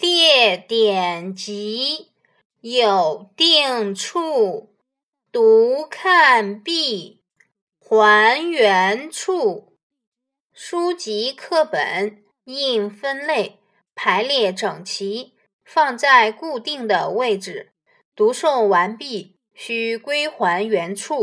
列典籍有定处，读看毕还原处，书籍课本应分类排列整齐，放在固定的位置，读诵完毕，需归还原处。